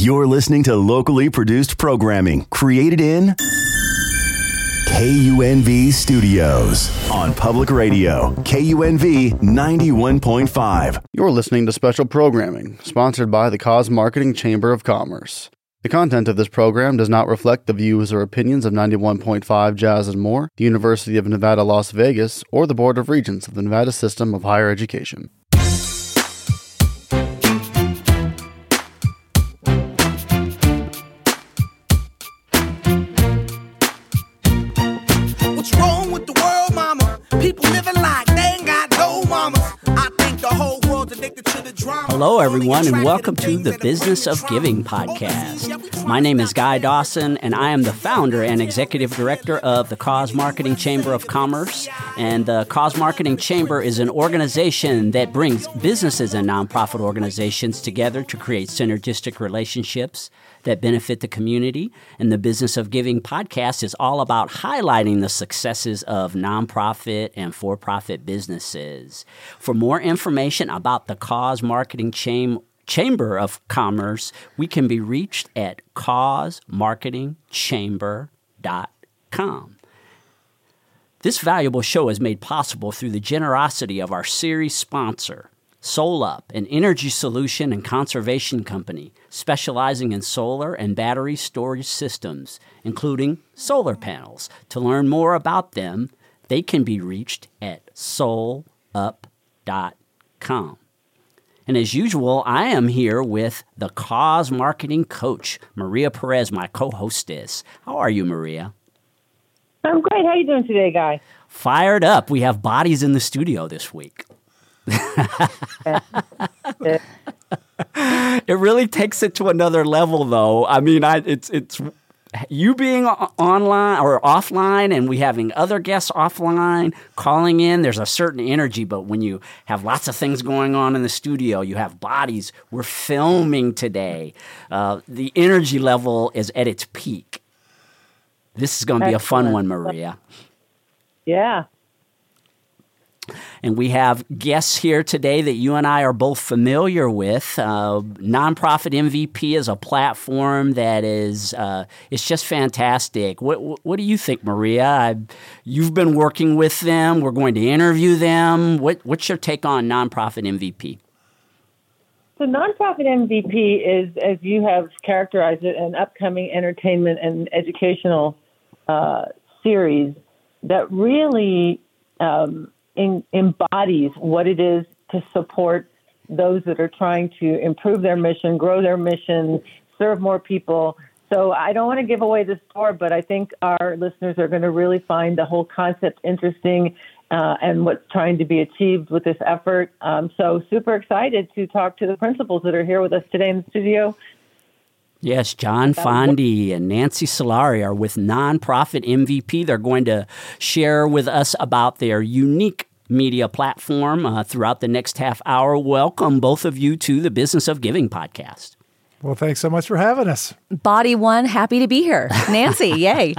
You're listening to locally produced programming created in KUNV Studios on public radio, KUNV 91.5. You're listening to special programming sponsored by the Cause Marketing Chamber of Commerce. The content of this program does not reflect the views or opinions of 91.5 Jazz and More, the University of Nevada, Las Vegas, or the Board of Regents of the Nevada System of Higher Education. Hello, everyone, and welcome to the Business of Giving podcast. My name is Guy Dawson, and I am the founder and executive director of the Cause Marketing Chamber of Commerce. And the Cause Marketing Chamber is an organization that brings businesses and nonprofit organizations together to create synergistic relationships that benefit the community. And the Business of Giving podcast is all about highlighting the successes of nonprofit and for profit businesses. For more information about the Cause Marketing Chamber, Chamber of Commerce, we can be reached at causemarketingchamber.com. This valuable show is made possible through the generosity of our series sponsor, SolUp, an energy solution and conservation company specializing in solar and battery storage systems, including solar panels. To learn more about them, they can be reached at solup.com. And as usual, I am here with the Cause Marketing Coach, Maria Perez, my co-hostess. How are you, Maria? I'm great. How you doing today, Guy? Fired up. We have bodies in the studio this week. it really takes it to another level, though. I mean, I, it's it's you being online or offline, and we having other guests offline calling in. There's a certain energy, but when you have lots of things going on in the studio, you have bodies. We're filming today. Uh, the energy level is at its peak. This is going to be a fun one, Maria. Yeah. And we have guests here today that you and I are both familiar with. Uh, Nonprofit MVP is a platform that is uh, it's just fantastic. What, what, do you think, Maria? I, you've been working with them. We're going to interview them. What, what's your take on Nonprofit MVP? So, nonprofit MVP is, as you have characterized it, an upcoming entertainment and educational uh, series that really um, in, embodies what it is to support those that are trying to improve their mission, grow their mission, serve more people. So I don't want to give away the store, but I think our listeners are going to really find the whole concept interesting uh, and what's trying to be achieved with this effort. Um, so super excited to talk to the principals that are here with us today in the studio. Yes, John Fondy and Nancy Solari are with Nonprofit MVP. They're going to share with us about their unique media platform uh, throughout the next half hour. Welcome, both of you, to the Business of Giving podcast. Well, thanks so much for having us. Body one, happy to be here. Nancy, yay.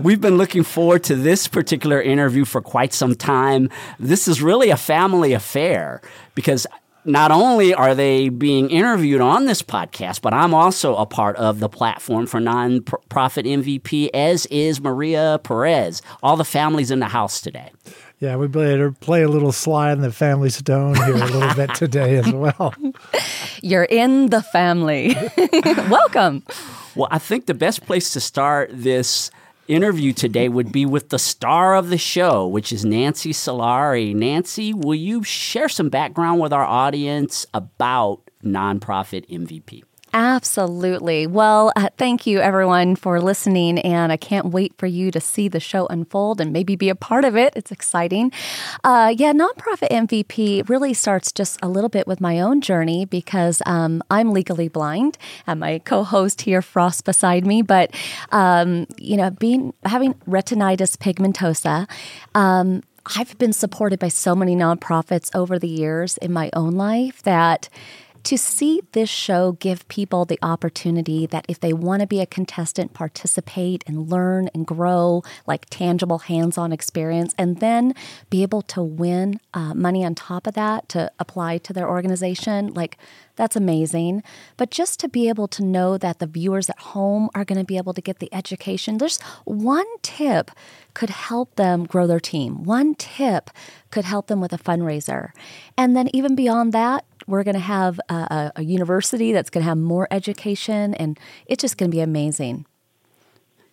We've been looking forward to this particular interview for quite some time. This is really a family affair because not only are they being interviewed on this podcast, but I'm also a part of the platform for nonprofit MVP, as is Maria Perez. All the families in the house today. Yeah, we better play a little Sly and the Family Stone here a little bit today as well. You're in the family. Welcome. Well, I think the best place to start this interview today would be with the star of the show, which is Nancy Solari. Nancy, will you share some background with our audience about Nonprofit MVP? Absolutely. Well, uh, thank you everyone for listening, and I can't wait for you to see the show unfold and maybe be a part of it. It's exciting. Uh, yeah, Nonprofit MVP really starts just a little bit with my own journey because um, I'm legally blind, and my co-host here, Frost, beside me. But um, you know, being having retinitis pigmentosa. Um, I've been supported by so many nonprofits over the years in my own life that to see this show give people the opportunity that if they want to be a contestant, participate and learn and grow, like tangible hands on experience, and then be able to win uh, money on top of that to apply to their organization, like that's amazing. But just to be able to know that the viewers at home are going to be able to get the education, there's one tip could help them grow their team. One tip could help them with a fundraiser. And then even beyond that, we're going to have a, a university that's going to have more education, and it's just going to be amazing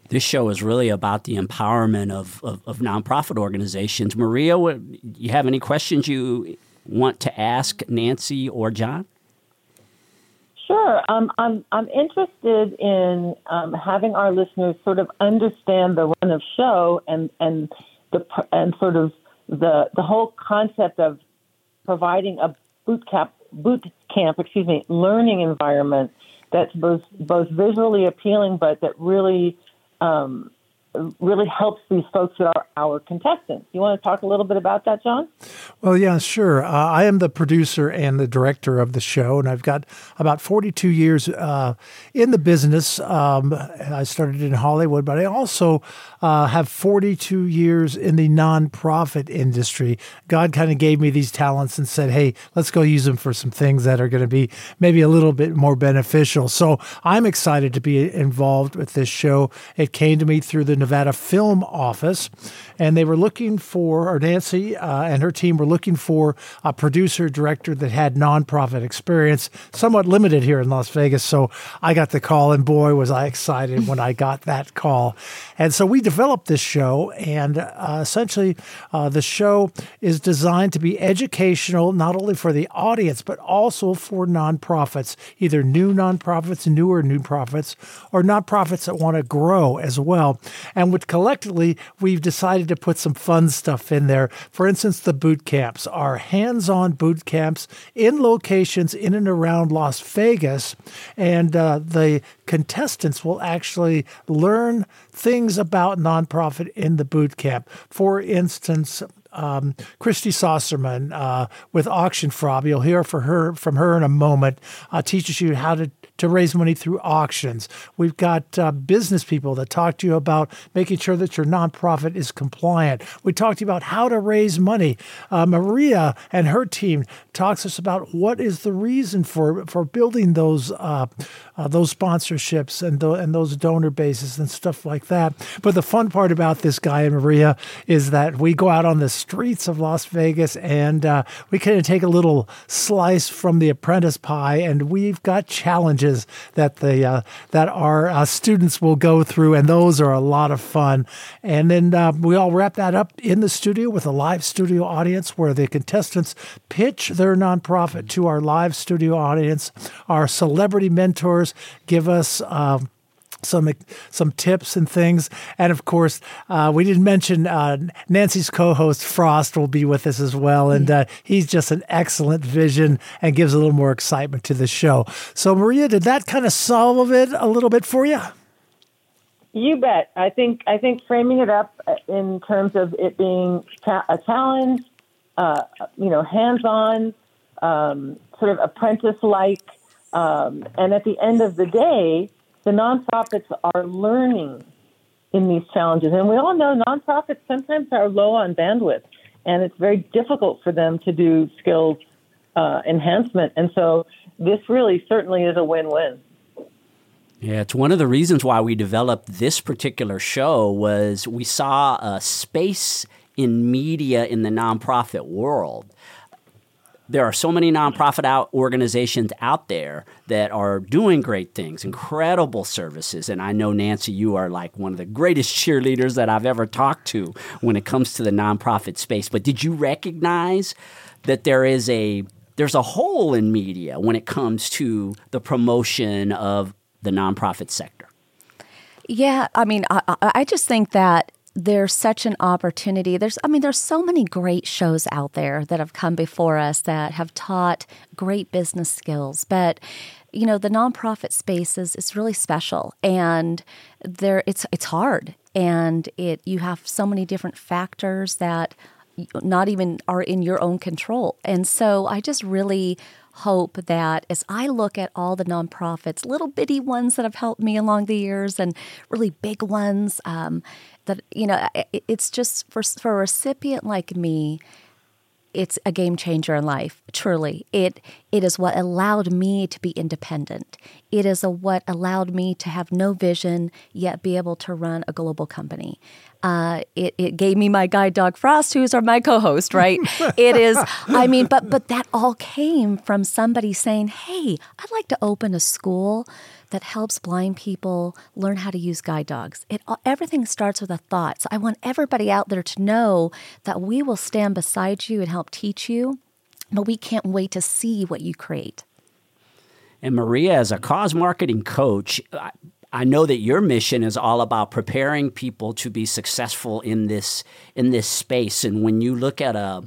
this show is really about the empowerment of, of, of, nonprofit organizations. Maria, what, you have any questions you want to ask Nancy or John? Sure. Um, I'm I'm interested in um, having our listeners sort of understand the run of show and and the and sort of the the whole concept of providing a boot camp boot camp excuse me learning environment that's both both visually appealing but that really um, really helps these folks that are our contestants. You want to talk a little bit about that, John? Well, yeah, sure. Uh, I am the producer and the director of the show, and I've got about 42 years uh, in the business. Um, I started in Hollywood, but I also uh, have 42 years in the nonprofit industry. God kind of gave me these talents and said, hey, let's go use them for some things that are going to be maybe a little bit more beneficial. So I'm excited to be involved with this show. It came to me through the Nevada Film Office, and they were looking for, or Nancy uh, and her team were looking for a producer director that had nonprofit experience, somewhat limited here in Las Vegas. So I got the call, and boy, was I excited when I got that call. And so we developed this show, and uh, essentially, uh, the show is designed to be educational, not only for the audience, but also for nonprofits, either new nonprofits, newer new profits, or nonprofits that want to grow as well. And with collectively, we've decided to put some fun stuff in there. For instance, the boot camps are hands on boot camps in locations in and around Las Vegas. And uh, the contestants will actually learn things about nonprofit in the boot camp. For instance, um, Christy Saucerman uh, with Auction Frog. You'll hear for her from her in a moment. Uh, teaches you how to to raise money through auctions. We've got uh, business people that talk to you about making sure that your nonprofit is compliant. We talked to you about how to raise money. Uh, Maria and her team talks to us about what is the reason for for building those uh, uh those sponsorships and the, and those donor bases and stuff like that. But the fun part about this guy and Maria is that we go out on the streets of Las Vegas and uh, we kind of take a little slice from the apprentice pie, and we've got challenges challenges that the uh, that our uh, students will go through, and those are a lot of fun. And then uh, we all wrap that up in the studio with a live studio audience where the contestants pitch their nonprofit to our live studio audience. Our celebrity mentors give us. Um, some some tips and things. And of course, uh, we didn't mention uh, Nancy's co-host Frost will be with us as well, and uh, he's just an excellent vision and gives a little more excitement to the show. So, Maria, did that kind of solve it a little bit for you? You bet. I think I think framing it up in terms of it being a challenge, uh, you know, hands-on, um, sort of apprentice-like, um, and at the end of the day the nonprofits are learning in these challenges. And we all know nonprofits sometimes are low on bandwidth, and it's very difficult for them to do skills uh, enhancement. And so this really certainly is a win win. Yeah, it's one of the reasons why we developed this particular show was we saw a space in media in the nonprofit world there are so many nonprofit out organizations out there that are doing great things, incredible services. And I know, Nancy, you are like one of the greatest cheerleaders that I've ever talked to when it comes to the nonprofit space. But did you recognize that there is a there's a hole in media when it comes to the promotion of the nonprofit sector? Yeah, I mean, I, I just think that there's such an opportunity. There's, I mean, there's so many great shows out there that have come before us that have taught great business skills. But, you know, the nonprofit space is, is really special and there it's it's hard and it you have so many different factors that not even are in your own control. And so I just really hope that as I look at all the nonprofits, little bitty ones that have helped me along the years and really big ones, um, that, you know, it's just for, for a recipient like me, it's a game changer in life truly. It it is what allowed me to be independent. It is a what allowed me to have no vision yet be able to run a global company uh, it, it gave me my guide dog frost who's our my co-host right it is i mean but but that all came from somebody saying hey i'd like to open a school that helps blind people learn how to use guide dogs. It everything starts with a thought. So I want everybody out there to know that we will stand beside you and help teach you, but we can't wait to see what you create. And Maria, as a cause marketing coach, I know that your mission is all about preparing people to be successful in this in this space. And when you look at a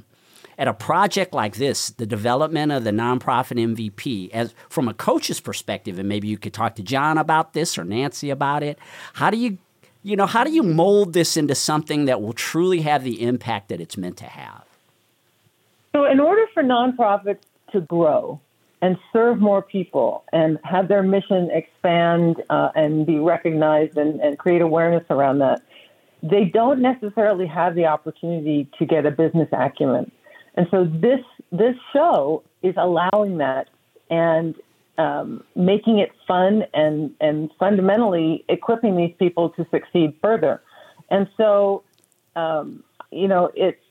at a project like this, the development of the nonprofit MVP, as from a coach's perspective, and maybe you could talk to John about this or Nancy about it. How do you, you know, how do you mold this into something that will truly have the impact that it's meant to have? So, in order for nonprofits to grow and serve more people and have their mission expand uh, and be recognized and, and create awareness around that, they don't necessarily have the opportunity to get a business acumen. And so this this show is allowing that and um, making it fun and and fundamentally equipping these people to succeed further. And so, um, you know, it's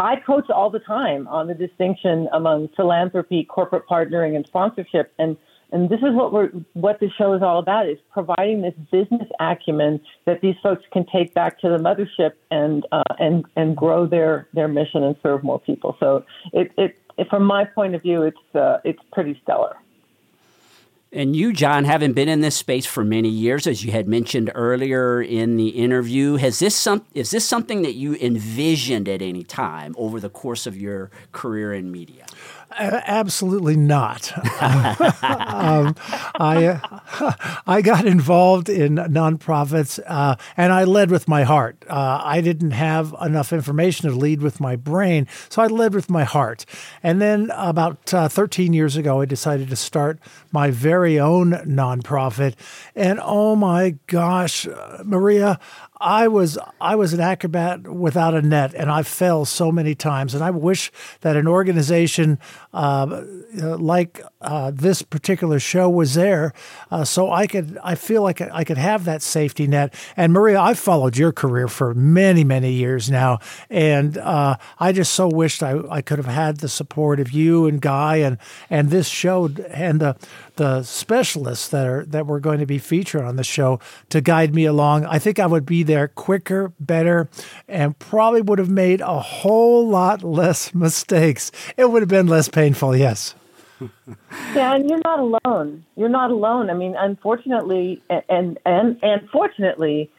I coach all the time on the distinction among philanthropy, corporate partnering, and sponsorship. And and this is what we're what the show is all about is providing this business acumen that these folks can take back to the mothership and uh, and and grow their their mission and serve more people. So it, it, from my point of view, it's uh, it's pretty stellar. And you, John, having been in this space for many years, as you had mentioned earlier in the interview, has this some is this something that you envisioned at any time over the course of your career in media? Absolutely not. um, I uh, I got involved in nonprofits, uh, and I led with my heart. Uh, I didn't have enough information to lead with my brain, so I led with my heart. And then about uh, 13 years ago, I decided to start my very own nonprofit. And oh my gosh, Maria, I was I was an acrobat without a net, and I fell so many times. And I wish that an organization uh, like uh, this particular show was there, uh, so I could I feel like I could have that safety net. And Maria, I've followed your career for many many years now, and uh, I just so wished I, I could have had the support of you and Guy and and this show and the the specialists that are that were going to be featured on the show to guide me along. I think I would be there quicker, better, and probably would have made a whole lot less mistakes. It would have been less painful, yes. yeah, and you're not alone. You're not alone. I mean, unfortunately, and and and fortunately,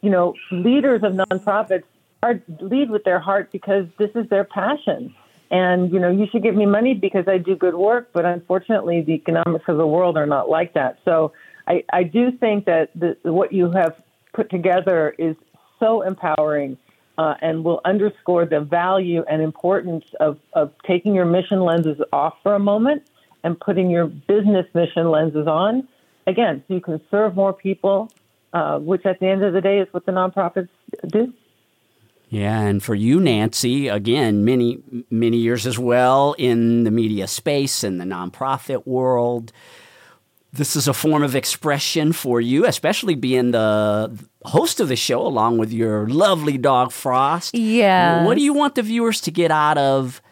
you know, leaders of nonprofits are lead with their heart because this is their passion. And, you know, you should give me money because I do good work, but unfortunately, the economics of the world are not like that. So I, I do think that the, what you have put together is so empowering uh, and will underscore the value and importance of, of taking your mission lenses off for a moment and putting your business mission lenses on. Again, so you can serve more people, uh, which at the end of the day is what the nonprofits do. Yeah, and for you, Nancy, again, many many years as well in the media space and the nonprofit world. This is a form of expression for you, especially being the host of the show along with your lovely dog Frost. Yeah. What do you want the viewers to get out of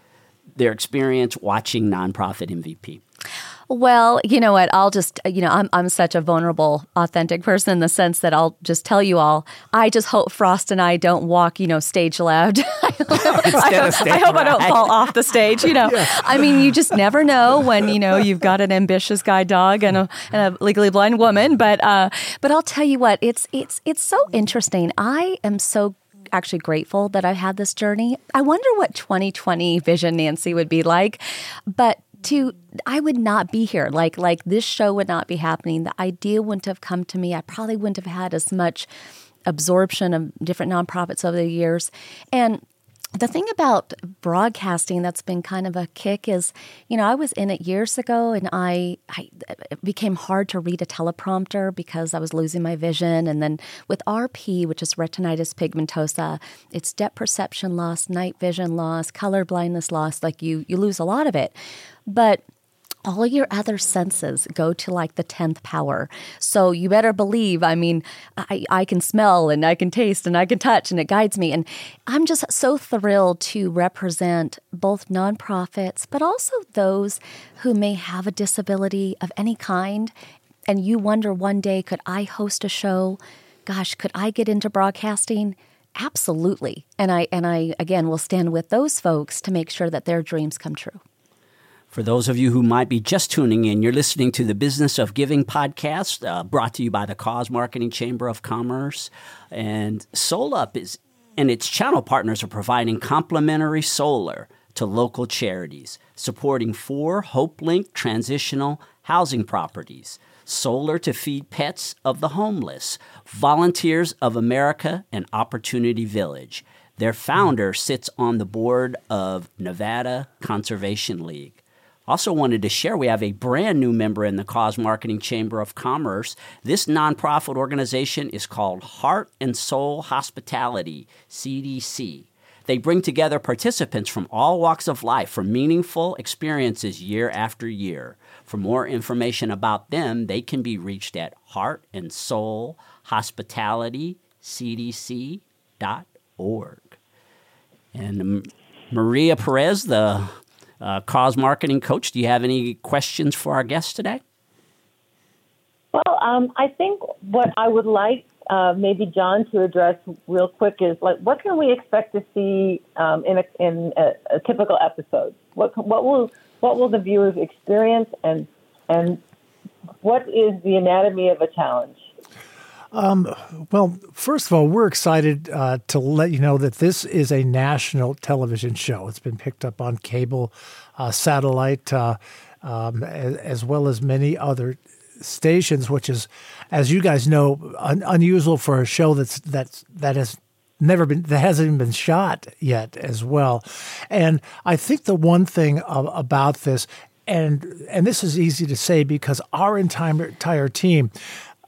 their experience watching Nonprofit MVP? Well, you know what? I'll just, you know, I'm, I'm such a vulnerable, authentic person in the sense that I'll just tell you all, I just hope Frost and I don't walk, you know, stage left. I, hope, I hope I don't fall off the stage, you know. Yeah. I mean, you just never know when, you know, you've got an ambitious guide dog and a, and a legally blind woman. But, uh, but I'll tell you what, it's, it's, it's so interesting. I am so actually grateful that I had this journey. I wonder what 2020 vision Nancy would be like. But to I would not be here. Like like this show would not be happening. The idea wouldn't have come to me. I probably wouldn't have had as much absorption of different nonprofits over the years. And the thing about broadcasting that's been kind of a kick is, you know, I was in it years ago and I, I it became hard to read a teleprompter because I was losing my vision. And then with RP, which is retinitis pigmentosa, it's depth perception loss, night vision loss, color blindness loss. Like you, you lose a lot of it. But all your other senses go to like the 10th power. So you better believe, I mean, I, I can smell and I can taste and I can touch and it guides me. And I'm just so thrilled to represent both nonprofits, but also those who may have a disability of any kind. And you wonder one day, could I host a show? Gosh, could I get into broadcasting? Absolutely. And I and I again will stand with those folks to make sure that their dreams come true. For those of you who might be just tuning in, you're listening to the Business of Giving podcast uh, brought to you by the Cause Marketing Chamber of Commerce. And SolUp is and its channel partners are providing complimentary solar to local charities, supporting four HopeLink transitional housing properties, solar to feed pets of the homeless, Volunteers of America, and Opportunity Village. Their founder sits on the board of Nevada Conservation League. Also, wanted to share we have a brand new member in the Cause Marketing Chamber of Commerce. This nonprofit organization is called Heart and Soul Hospitality, CDC. They bring together participants from all walks of life for meaningful experiences year after year. For more information about them, they can be reached at Heart and Soul Hospitality CDC.org. And Maria Perez, the uh, cause marketing coach. Do you have any questions for our guests today? Well, um, I think what I would like uh, maybe John to address real quick is like what can we expect to see um, in, a, in a, a, typical episode? What what will what will the viewers experience and and what is the anatomy of a challenge? Um, well, first of all, we're excited uh, to let you know that this is a national television show. It's been picked up on cable, uh, satellite, uh, um, as, as, well as many other stations, which is, as you guys know, un- unusual for a show that's that's that has never been that hasn't even been shot yet as well. And I think the one thing about this and and this is easy to say because our entire entire team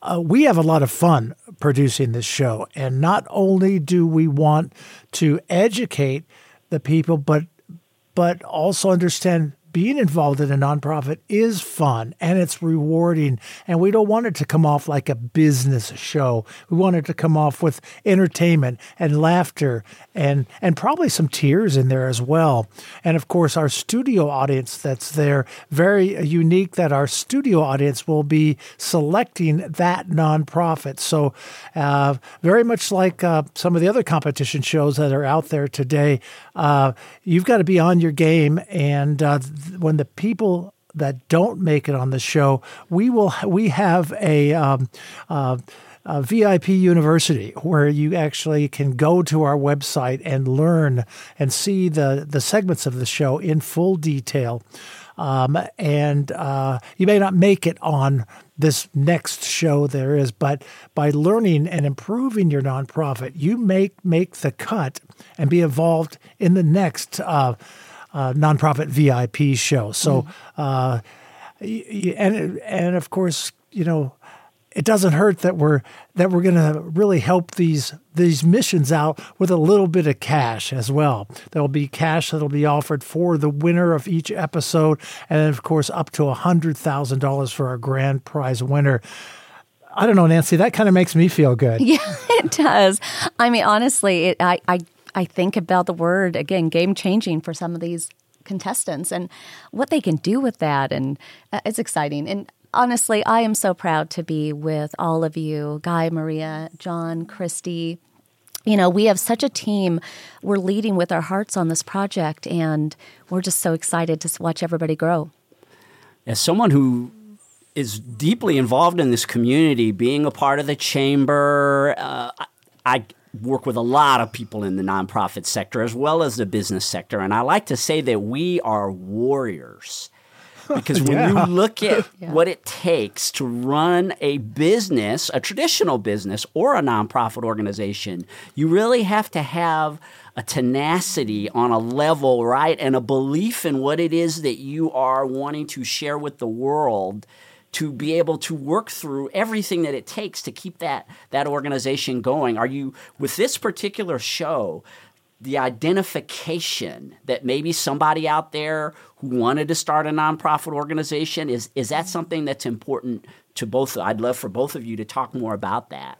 uh, we have a lot of fun producing this show. And not only do we want to educate the people, but but also understand being involved in a nonprofit is fun and it's rewarding. And we don't want it to come off like a business show. We want it to come off with entertainment and laughter and, and probably some tears in there as well. And of course, our studio audience that's there, very unique that our studio audience will be selecting that nonprofit. So, uh, very much like uh, some of the other competition shows that are out there today, uh, you've got to be on your game. And uh, when the people that don't make it on the show, we will we have a. Um, uh, a VIP university where you actually can go to our website and learn and see the, the segments of the show in full detail. Um, and uh, you may not make it on this next show there is, but by learning and improving your nonprofit, you make make the cut and be involved in the next. Uh, uh, nonprofit MVP show. So, uh, and and of course, you know, it doesn't hurt that we're that we're going to really help these these missions out with a little bit of cash as well. There'll be cash that'll be offered for the winner of each episode, and then of course up to a hundred thousand dollars for our grand prize winner. I don't know, Nancy. That kind of makes me feel good. Yeah, it does. I mean, honestly, it, I, I I think about the word again, game changing for some of these contestants and what they can do with that. And uh, it's exciting. And honestly, I am so proud to be with all of you Guy, Maria, John, Christy. You know, we have such a team. We're leading with our hearts on this project, and we're just so excited to watch everybody grow. As someone who is deeply involved in this community, being a part of the chamber, uh, I, work with a lot of people in the nonprofit sector as well as the business sector. And I like to say that we are warriors. Because when Yeah. you look at Yeah. what it takes to run a business, a traditional business or a nonprofit organization, you really have to have a tenacity on a level, right? And a belief in what it is that you are wanting to share with the world to be able to work through everything that it takes to keep that that organization going. Are you with this particular show? the identification that maybe somebody out there who wanted to start a nonprofit organization is is that something that's important to both I'd love for both of you to talk more about that.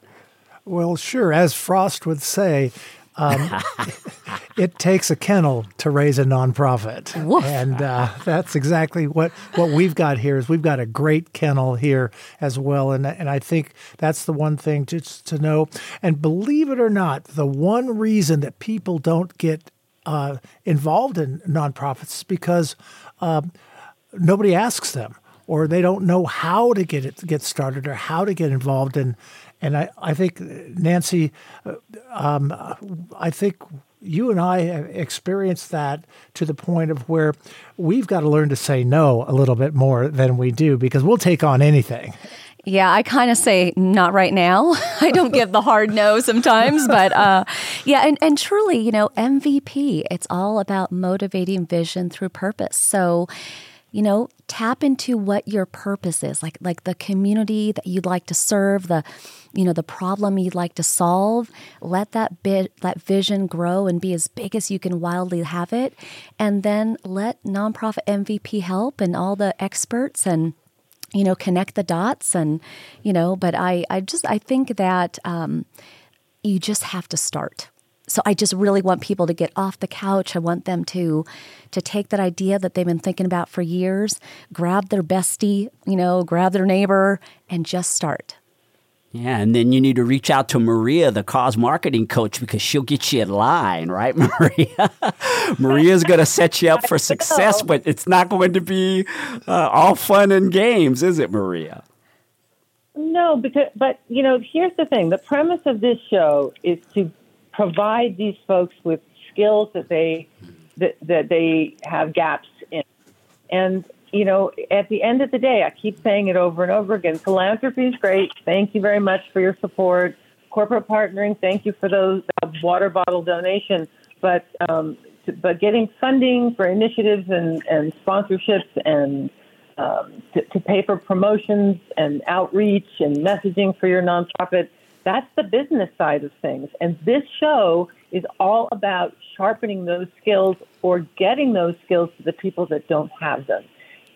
Well, sure. As Frost would say, um, it takes a kennel to raise a nonprofit, Woof. and uh, that's exactly what what we've got here. Is we've got a great kennel here as well, and and I think that's the one thing just to know. And believe it or not, the one reason that people don't get uh, involved in nonprofits is because um, nobody asks them or they don't know how to get it get started or how to get involved and and I, I think Nancy uh, um, I think you and I have experienced that to the point of where we've got to learn to say no a little bit more than we do because we'll take on anything. Yeah, I kind of say not right now. I don't give the hard no sometimes, but uh, yeah, and, and truly, you know, MVP, it's all about motivating vision through purpose. So, you know, tap into what your purpose is, like like the community that you'd like to serve, the you know the problem you'd like to solve. Let that bit that vision grow and be as big as you can wildly have it, and then let nonprofit MVP help and all the experts and you know connect the dots and you know but i i just i think that um you just have to start so i just really want people to get off the couch i want them to to take that idea that they've been thinking about for years grab their bestie you know grab their neighbor and just start Yeah, and then you need to reach out to Maria, the cause marketing coach, because she'll get you in line, right, Maria? Maria's going to set you up for success, but it's not going to be uh, all fun and games, is it, Maria? No, because but you know, here's the thing: the premise of this show is to provide these folks with skills that they that, that they have gaps in, and you know, at the end of the day, I keep saying it over and over again: philanthropy is great. Thank you very much for your support. Corporate partnering, thank you for those uh, water bottle donations. But um, but getting funding for initiatives and, and sponsorships and um, to pay for promotions and outreach and messaging for your nonprofit. That's the business side of things. And this show is all about sharpening those skills or getting those skills to the people that don't have them.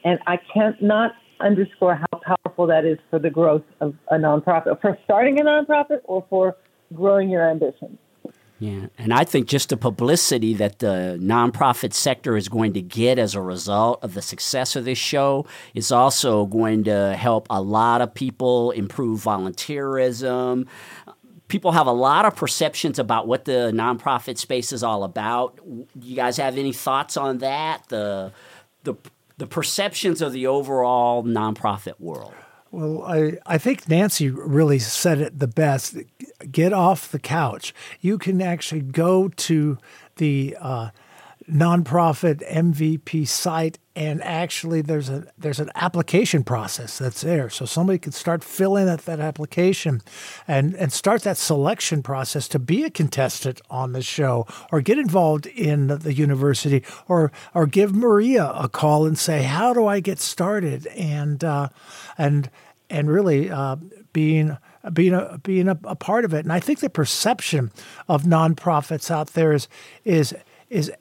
And I can't not underscore how powerful that is for the growth of a nonprofit, for starting a nonprofit or for growing your ambitions. Yeah, and I think just the publicity that the nonprofit sector is going to get as a result of the success of this show is also going to help a lot of people improve volunteerism. People have a lot of perceptions about what the nonprofit space is all about. You guys have any thoughts on that? The the the perceptions of the overall nonprofit world. Well, I, I think Nancy really said it the best. Get off the couch. You can actually go to the uh, nonprofit MVP site, and actually there's a there's an application process that's there. So somebody can start filling out that application, and and start that selection process to be a contestant on the show, or get involved in the, the university, or or give Maria a call and say, how do I get started? And uh, and and really uh, being being a being a, a part of it. And I think the perception of nonprofits out there is is is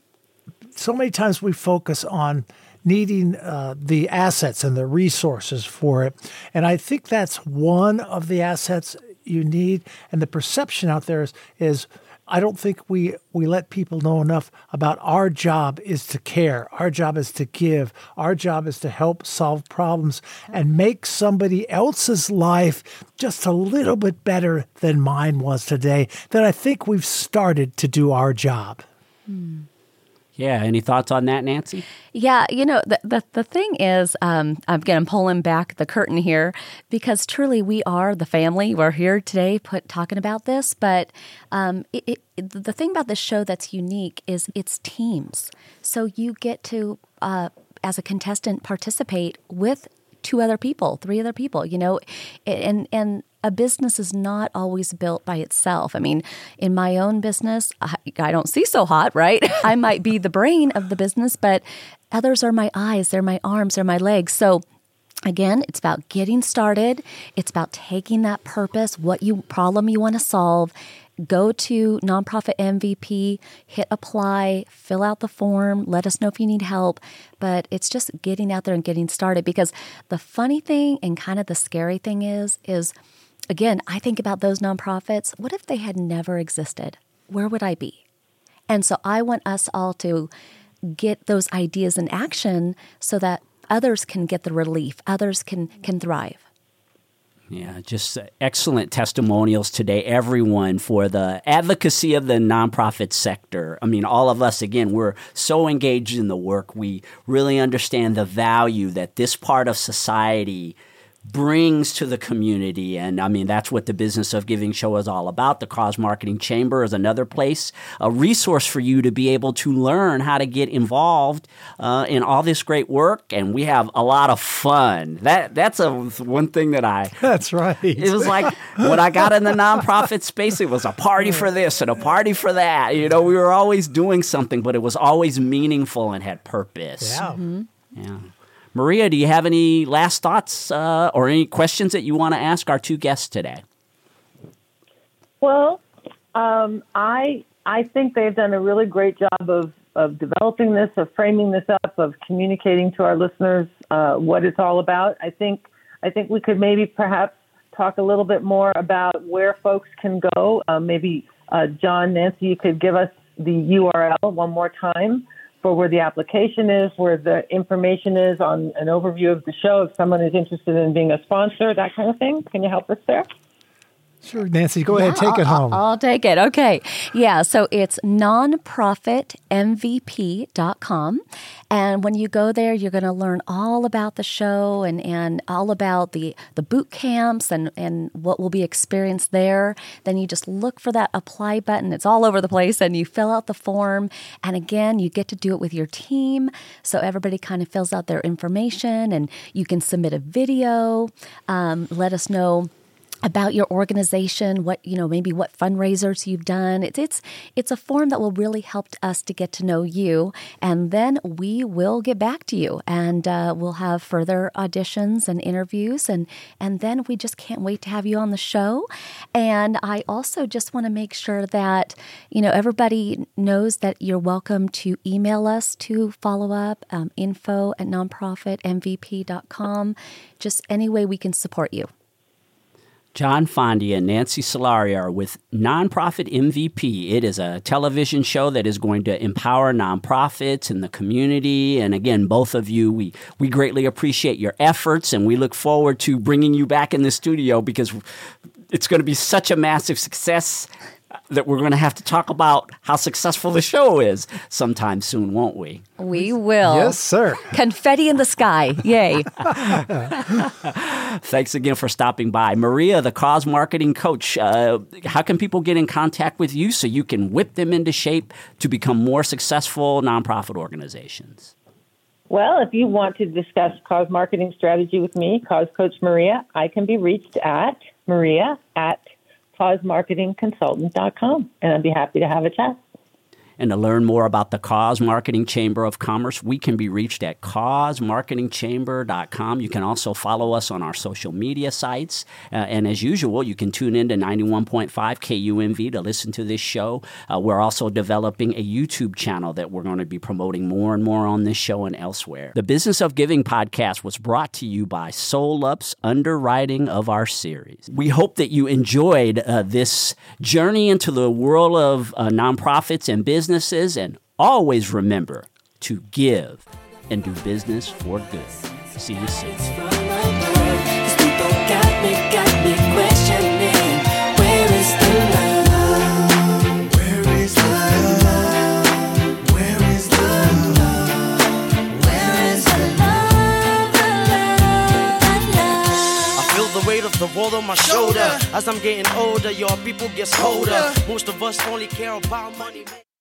so many times we focus on needing uh, the assets and the resources for it, and I think that's one of the assets you need. And the perception out there is is I don't think we we let people know enough about our job is to care. Our job is to give. Our job is to help solve problems and make somebody else's life just a little bit better than mine was today. That I think we've started to do our job. Hmm. Yeah, any thoughts on that, Nancy? Yeah, you know, the, the, the thing is, um, again, I'm pulling back the curtain here because truly we are the family. We're here today put, talking about this, but um, it, it, the thing about this show that's unique is it's teams. So you get to uh, as a contestant, participate with two other people, three other people, you know, and, and, a business is not always built by itself. I mean, in my own business, I, I don't see so hot, right? I might be the brain of the business, but others are my eyes, they're my arms, they're my legs. So Again, it's about getting started. It's about taking that purpose, what you problem you want to solve. Go to nonprofit MVP, hit apply, fill out the form, let us know if you need help. But it's just getting out there and getting started because the funny thing and kind of the scary thing is, is again, I think about those nonprofits. What if they had never existed? Where would I be? And so I want us all to get those ideas in action so that others can get the relief, others can can thrive. Yeah, just uh, excellent testimonials today, everyone, for the advocacy of the nonprofit sector. I mean, all of us, again, we're so engaged in the work. We really understand the value that this part of society brings to the community. And I mean, that's what the Business of Giving show is all about. The Cause Marketing Chamber is another place, a resource for you to be able to learn how to get involved uh, in all this great work. And we have a lot of fun. That That's a, one thing that I. That's right. It was like when I got in the nonprofit space, it was a party for this and a party for that. You know, we were always doing something, but it was always meaningful and had purpose. Yeah. Mm-hmm. Yeah. Maria, do you have any last thoughts uh, or any questions that you want to ask our two guests today? Well, um, I I think they've done a really great job of of developing this, of framing this up, of communicating to our listeners uh, what it's all about. I think I think we could maybe perhaps talk a little bit more about where folks can go. Uh, maybe uh, John, Nancy, you could give us the URL one more time for where the application is, where the information is on an overview of the show, if someone is interested in being a sponsor, that kind of thing. Can you help us there? Sure, Nancy, go yeah, ahead, take I'll, it home. I'll, I'll take it. Okay. Yeah, so it's nonprofitmvp.com. And when you go there, you're going to learn all about the show and, and all about the, the boot camps and, and what will be experienced there. Then you just look for that apply button. It's all over the place, and you fill out the form. And again, you get to do it with your team. So everybody kind of fills out their information, and you can submit a video. Um, let us know about your organization, what you know, maybe what fundraisers you've done. It's it's it's a form that will really help us to get to know you, and then we will get back to you, and uh, we'll have further auditions and interviews, and and then we just can't wait to have you on the show. And I also just want to make sure that you know everybody knows that you're welcome to email us to follow up um, info at nonprofitmvp.com. Just any way we can support you. John Fondy and Nancy Solari are with Nonprofit MVP. It is a television show that is going to empower nonprofits and the community. And again, both of you, we, we greatly appreciate your efforts and we look forward to bringing you back in the studio because it's going to be such a massive success that we're going to have to talk about how successful the show is sometime soon, won't we? We will. Yes, sir. Confetti in the sky. Yay. Thanks again for stopping by. Maria, the cause marketing coach, uh, how can people get in contact with you so you can whip them into shape to become more successful nonprofit organizations? Well, if you want to discuss cause marketing strategy with me, Cause Coach Maria, I can be reached at maria at causemarketingconsultant.com, and I'd be happy to have a chat. And to learn more about the Cause Marketing Chamber of Commerce, we can be reached at causemarketingchamber.com. You can also follow us on our social media sites. Uh, and as usual, you can tune in to 91.5 KUNV to listen to this show. Uh, we're also developing a YouTube channel that we're going to be promoting more and more on this show and elsewhere. The Business of Giving podcast was brought to you by SolUp's underwriting of our series. We hope that you enjoyed uh, this journey into the world of uh, nonprofits and business businesses, and always remember to give and do business for good. See you soon. the world on my shoulder. As I'm getting older, your people get colder. Most of us only care about money.